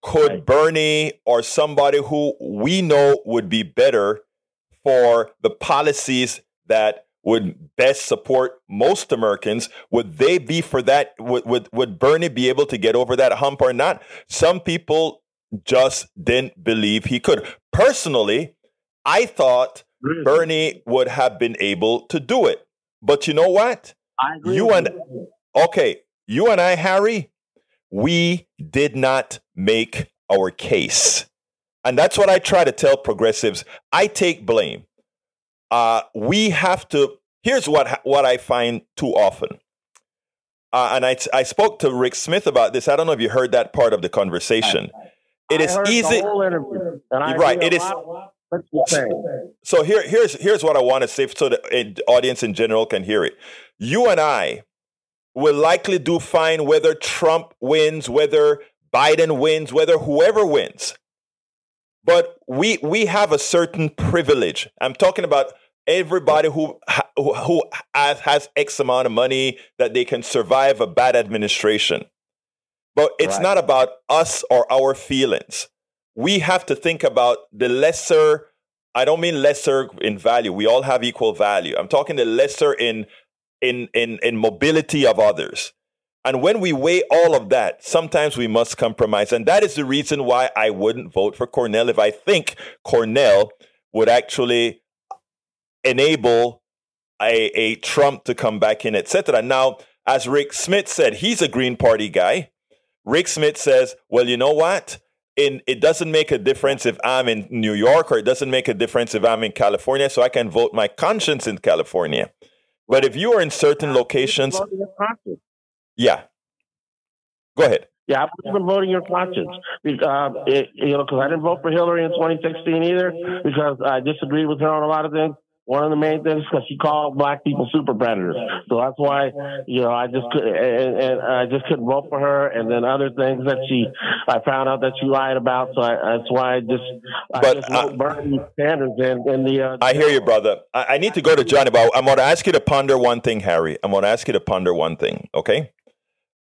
could right. Bernie or somebody who we know would be better for the policies that would best support most Americans. Would they be for that? Would, would, would Bernie be able to get over that hump or not? Some people just didn't believe he could. Personally, I thought really? Bernie would have been able to do it. But you know what? you and okay, you and I, Harry, we did not make our case. And that's what I try to tell progressives. I take blame uh, we have to. Here's what what I find too often. Uh, and I, I spoke to Rick Smith about this. I don't know if you heard that part of the conversation. It is easy, right? It is. So here, here's here's what I want to say, so the audience in general can hear it. You and I will likely do fine whether Trump wins, whether Biden wins, whether whoever wins. But we we have a certain privilege. I'm talking about everybody who who, has, has X amount of money that they can survive a bad administration. But it's right. not about us or our feelings. We have to think about the lesser. I don't mean lesser in value. We all have equal value. I'm talking the lesser in in in in mobility of others. And when we weigh all of that, sometimes we must compromise. And that is the reason why I wouldn't vote for Cornel if I think Cornel would actually enable a, a Trump to come back in, etc. Now, as Rick Smith said, he's a Green Party guy. Rick Smith says, well, you know what? In, it doesn't make a difference if I'm in New York or it doesn't make a difference if I'm in California, so I can vote my conscience in California. But if you are in certain locations, yeah, go ahead. Yeah, I believe in voting your conscience. Uh, it, you know, because I didn't vote for Hillary in 2016 either, because I disagreed with her on a lot of things one of the main things because she called black people super predators. So that's why you know I just could and, and I just couldn't vote for her. And then other things that she I found out that she lied about. So I, that's why I just I but, just uh, Bernie Sanders in, in the. Uh, I hear you, brother. I, I need to go to Johnny, but I'm going to ask you to ponder one thing, Harry. I'm going to ask you to ponder one thing. Okay.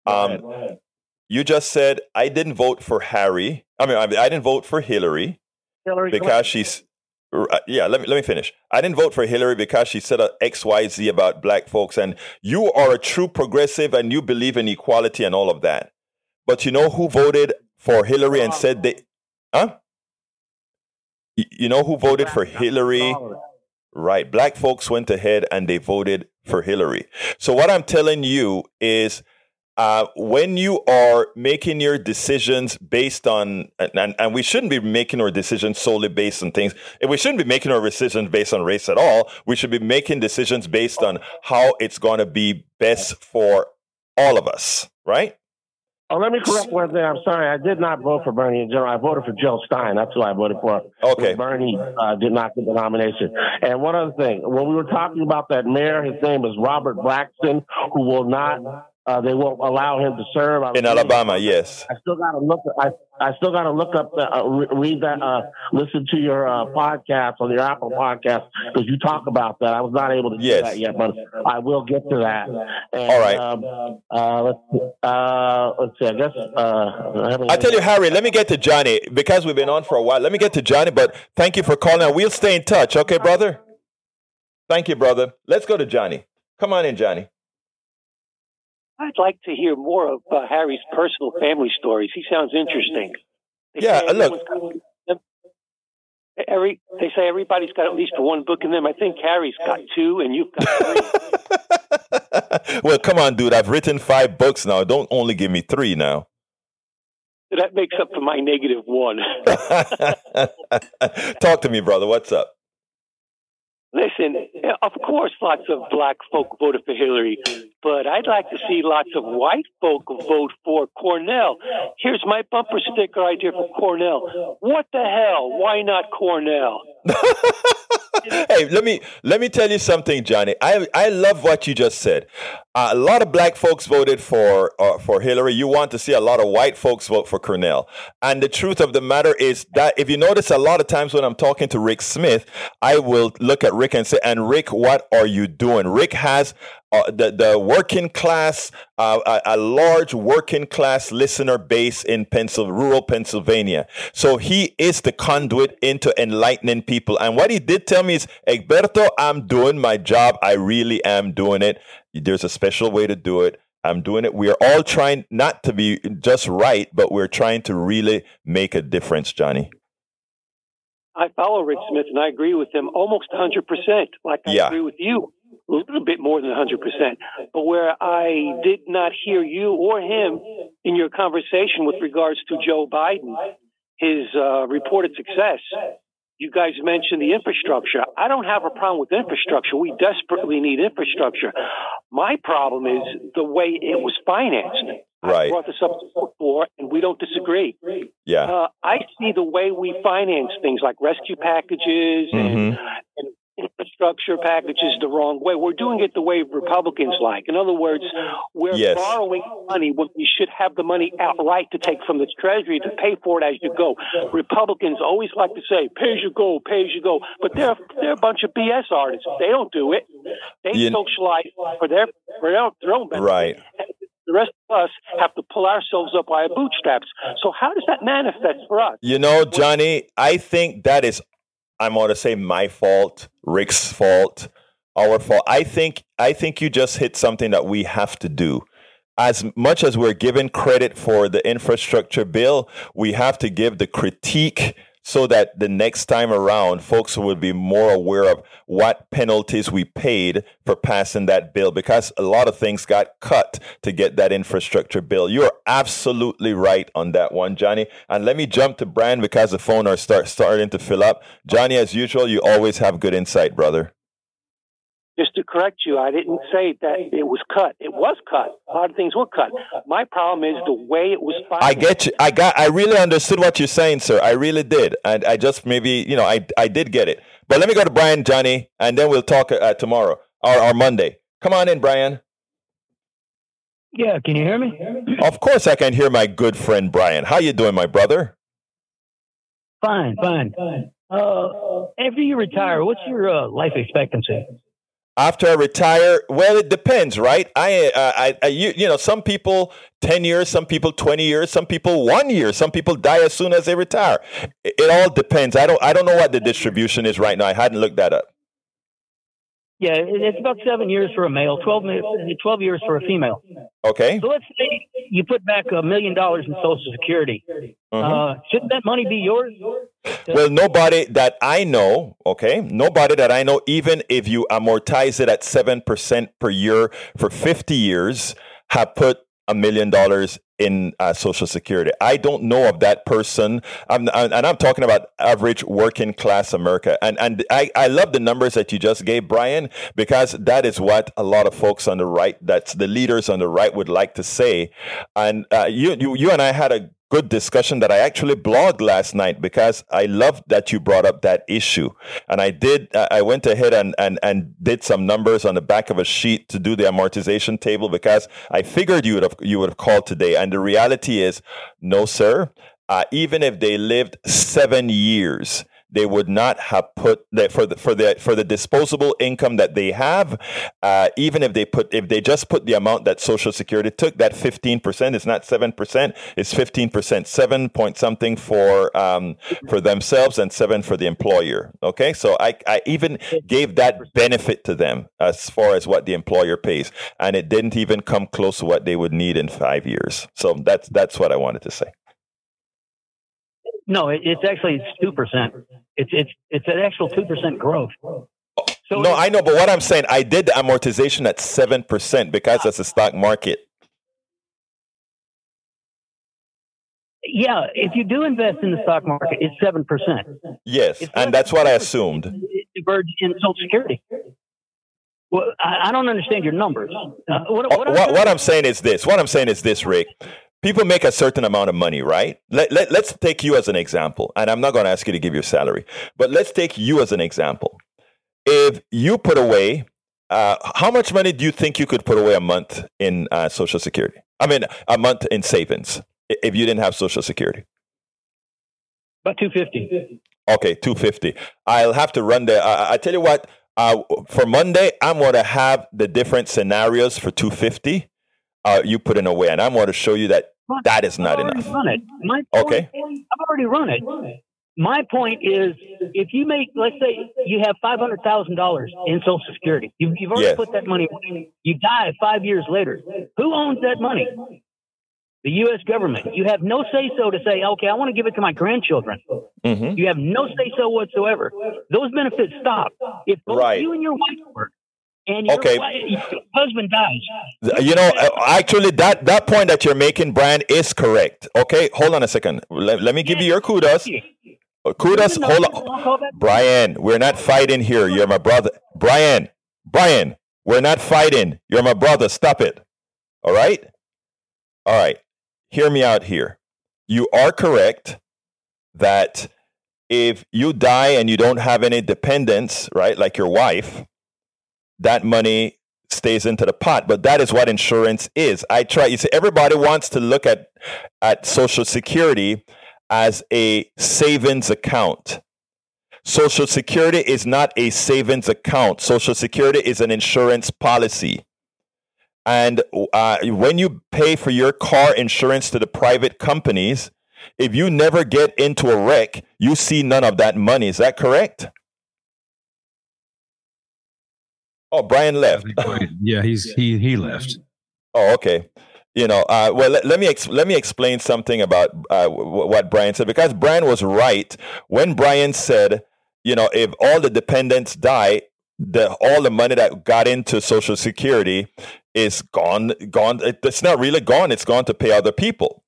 Um, you just said I didn't vote for Harry. I mean, I, I didn't vote for Hillary. Hillary because Clinton. she's uh, yeah, let me let me finish. I didn't vote for Hillary because she said X Y Z about black folks, and you are a true progressive and you believe in equality and all of that. But you know who voted for Hillary and said they, huh? You know who voted for Hillary? Right, black folks went ahead and they voted for Hillary. So what I'm telling you is uh, when you are making your decisions based on, and, and we shouldn't be making our decisions solely based on things, we shouldn't be making our decisions based on race at all. We should be making decisions based on how it's going to be best for all of us, right? Oh, let me correct one thing. I'm sorry. I did not vote for Bernie in general. I voted for Jill Stein. That's who I voted for. Okay. Bernie uh, did not get the nomination. And one other thing, when we were talking about that mayor, his name is Robert Blackson, who will not uh, they won't allow him to serve. In Alabama, yes. I still got to look. I I still got to look up the uh, read that uh, listen to your uh, podcast on your Apple podcast because you talk about that. I was not able to do yes. that yet, but I will get to that. And, All right. Um, uh, let's uh, let's see. I guess uh, I tell you, Harry. Let me get to Johnny because we've been on for a while. Let me get to Johnny, but thank you for calling. We'll stay in touch, okay, brother. Thank you, brother. Let's go to Johnny. Come on in, Johnny. I'd like to hear more of uh, Harry's personal family stories. He sounds interesting. They yeah, look. Every they say everybody's got at least one book in them. I think Harry's got two, and you've got three. (laughs) well, come on, dude. I've written five books now. Don't only give me three now. That makes up for my negative one. (laughs) Talk to me, brother. What's up? Listen, of course, lots of black folk voted for Hillary, but I'd like to see lots of white folk vote for Cornel. Here's my bumper sticker idea for Cornel. What the hell? Why not Cornel? (laughs) hey, let me let me tell you something, Johnny. I I love what you just said. Uh, a lot of black folks voted for uh, for Hillary. You want to see a lot of white folks vote for Cornel. And the truth of the matter is that if you notice, a lot of times when I'm talking to Rick Smith, I will look at Rick and say, "And Rick, what are you doing?" Rick has uh, the the working class, uh, a, a, large working class listener base in Pennsylvania, rural Pennsylvania. So he is the conduit into enlightening people. And what he did tell me is, Egberto, I'm doing my job. I really am doing it. There's a special way to do it. I'm doing it. We are all trying not to be just right, but we're trying to really make a difference, Johnny. I follow Rick Smith and I agree with him almost 100%, like I yeah. agree with you a little bit more than 100%. But where I did not hear you or him in your conversation with regards to Joe Biden, his uh, reported success, you guys mentioned the infrastructure. I don't have a problem with infrastructure. We desperately need infrastructure. My problem is the way it was financed. Right. I brought this up before, and we don't disagree. Yeah. Uh, I see the way we finance things like rescue packages mm-hmm. and, and infrastructure packages the wrong way. We're doing it the way Republicans like. In other words, we're yes. borrowing money when we should have the money outright to take from the Treasury to pay for it as you go. Republicans always like to say, pay as you go, pay as you go. But they're, they're a bunch of BS artists. They don't do it. They you, socialize for their, for their, their own benefit. Right. The rest of us have to pull ourselves up by our bootstraps. So how does that manifest for us? You know, Johnny, I think that is I'm going to say my fault, Rick's fault, our fault. I think I think you just hit something that we have to do. As much as we're given credit for the infrastructure bill, we have to give the critique so that the next time around, folks will be more aware of what penalties we paid for passing that bill because a lot of things got cut to get that infrastructure bill. You're absolutely right on that one, Johnny. And let me jump to Brian because the phone are start starting to fill up. Johnny, as usual, you always have good insight, brother just to correct you, I didn't say that it was cut. It was cut. A lot of things were cut. My problem is the way it was. Financed. I get you. I got. I really understood what you're saying, sir. I really did, and I just maybe you know I I did get it. But let me go to Brian, Johnny, and then we'll talk uh, tomorrow or, or Monday. Come on in, Brian. Yeah, can you hear me? Of course, I can hear my good friend Brian. How you doing, my brother? Fine, fine. Uh, after you retire, what's your uh, life expectancy? After I retire, well, it depends, right? I, uh, I, I, you, you know, some people ten years, some people twenty years, some people one year, some people die as soon as they retire. It, it all depends. I don't, I don't know what the distribution is right now. I hadn't looked that up. Yeah, it's about seven years for a male, 12, 12 years for a female. Okay. So let's say you put back a million dollars in Social Security. Mm-hmm. Uh, shouldn't that money be yours? Well, nobody that I know, okay, nobody that I know, even if you amortize it at 7% per year for 50 years, have put a million dollars in uh, Social Security. I don't know of that person, I'm, and I'm talking about average working class America. And and I, I love the numbers that you just gave, Brian, because that is what a lot of folks on the right, that's the leaders on the right, would like to say. And uh, you, you you and I had a good discussion that I actually blogged last night because I loved that you brought up that issue. And I did, I went ahead and, and, and did some numbers on the back of a sheet to do the amortization table because I figured you would have, you would have called today. And the reality is, no, sir. Uh, even if they lived seven years, they would not have put that for the for the for the disposable income that they have, uh, even if they put if they just put the amount that Social Security took, that fifteen percent is not seven percent, it's fifteen percent, seven point something for um, for themselves and seven for the employer. Okay, so I I even gave that benefit to them as far as what the employer pays, and it didn't even come close to what they would need in five years. So that's that's what I wanted to say. No, it, it's actually it's two percent. It's it's it's an actual two percent growth. So no, I know, but what I'm saying, I did the amortization at seven percent because that's the stock market. Yeah, if you do invest in the stock market, it's seven percent. Yes, and that's what I assumed. Diverge in Social Security. Well, I, I don't understand your numbers. Uh, what, what, what, what I'm saying is this. What I'm saying is this, Rick people make a certain amount of money, right? Let, let, let's take you as an example. And I'm not going to ask you to give your salary, but let's take you as an example. If you put away, uh, how much money do you think you could put away a month in uh, Social Security? I mean, a month in savings if you didn't have Social Security? About 250. Okay, 250. I'll have to run the. Uh, I tell you what, uh, for Monday, I'm going to have the different scenarios for 250 uh, you put in away, and I'm going to show you that that is not enough. Run it. My point, okay. I've already run it. My point is, if you make, let's say, you have five hundred thousand dollars in Social Security, you've, you've already yes. put that money. You die five years later. Who owns that money? The U.S. government. You have no say so to say, okay, I want to give it to my grandchildren. Mm-hmm. You have no say so whatsoever. Those benefits stop if both right. you and your wife work and your, okay. wife, your husband dies. You know, uh, actually, that that point that you're making, Brian, is correct. Okay, hold on a second. Let, let me give you your kudos. Uh, kudos. Hold on, Brian. We're not fighting here. You're my brother, Brian. Brian, we're not fighting. You're my brother. Stop it. All right. All right. Hear me out here. You are correct that if you die and you don't have any dependents, right, like your wife, that money stays into the pot but that is what insurance is. I try you see everybody wants to look at at social security as a savings account. Social security is not a savings account. Social security is an insurance policy. And uh, when you pay for your car insurance to the private companies if you never get into a wreck you see none of that money. Is that correct Oh, Brian left. yeah, he's he he left. Oh, okay. You know, uh, well, let, let me ex- let me explain something about uh, w- what Brian said because Brian was right when Brian said, you know, if all the dependents die, the all the money that got into Social Security is gone gone it's not really gone it's gone to pay other people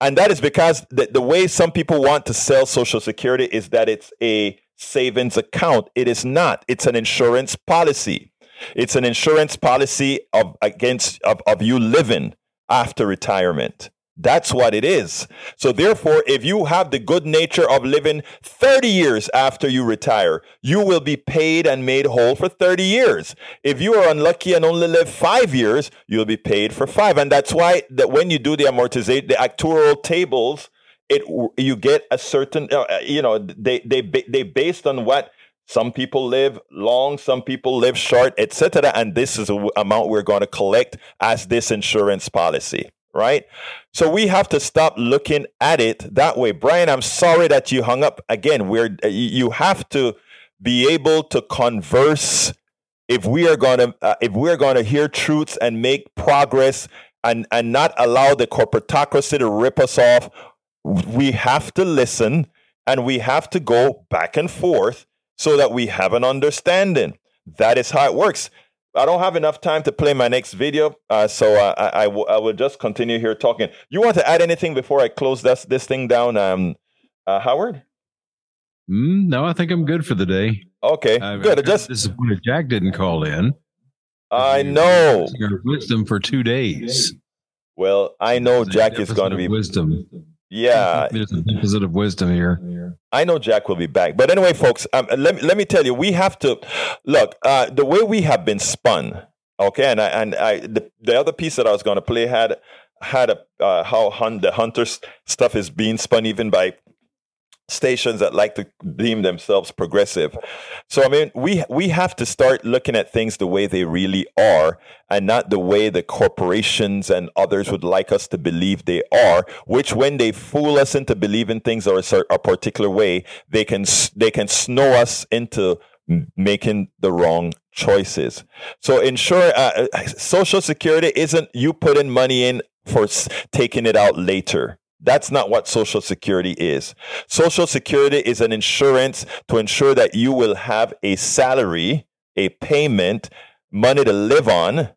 and that is because the, the way some people want to sell social security is that it's a savings account it is not it's an insurance policy it's an insurance policy of against of, of you living after retirement. That's what it is. So therefore, if you have the good nature of living 30 years after you retire, you will be paid and made whole for 30 years. If you are unlucky and only live 5 years, you'll be paid for 5. And that's why that when you do the amortization the actuarial tables, it you get a certain uh, you know they they they based on what some people live long, some people live short, etc. And this is the amount we're going to collect as this insurance policy, right? So we have to stop looking at it that way. Brian, I'm sorry that you hung up again. We're you have to be able to converse if we are going to uh, if we're going to hear truths and make progress and and not allow the corporatocracy to rip us off. We have to listen and we have to go back and forth so that we have an understanding. That is how it works. I don't have enough time to play my next video, uh, so uh, I, I, w- I will just continue here talking. You want to add anything before I close this, this thing down, um, uh, Howard? Mm, no, I think I'm good for the day. Okay, i good. I'm just disappointed Jack didn't call in. I know. Wisdom for two days. Well, I know Jack is going to be wisdom. Yeah, there's a deposit of wisdom here. I know Jack will be back, but anyway, folks, um, let me let me tell you, we have to look uh, the way we have been spun. Okay, and I, and I the, the other piece that I was going to play had had a uh, how hun- the hunter stuff is being spun even by stations that like to deem themselves progressive. So I mean, we we have to start looking at things the way they really are and not the way the corporations and others would like us to believe they are, which when they fool us into believing things are a, a particular way, they can they can snow us into making the wrong choices. So ensure uh, uh social security isn't you putting money in for taking it out later. That's not what Social Security is. Social Security is an insurance to ensure that you will have a salary, a payment, money to live on,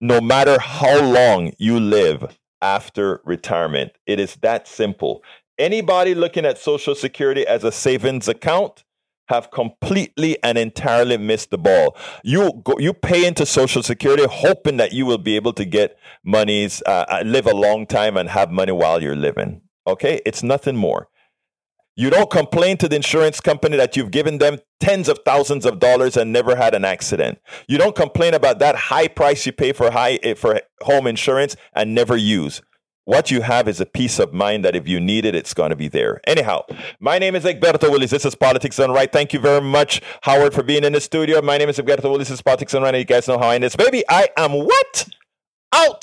no matter how long you live after retirement. It is that simple. Anybody looking at Social Security as a savings account have completely and entirely missed the ball. You go, you pay into Social Security hoping that you will be able to get monies, uh, uh, live a long time, and have money while you're living. Okay, it's nothing more. You don't complain to the insurance company that you've given them tens of thousands of dollars and never had an accident. You don't complain about that high price you pay for high eh, for home insurance and never use. What you have is a peace of mind that if you need it, it's going to be there. Anyhow, my name is Egberto Willies. This is Politics Done Right. Thank you very much, Howard, for being in the studio. My name is Egberto Willies. This is Politics Done Right. You guys know how I end this. Baby, I am what? Out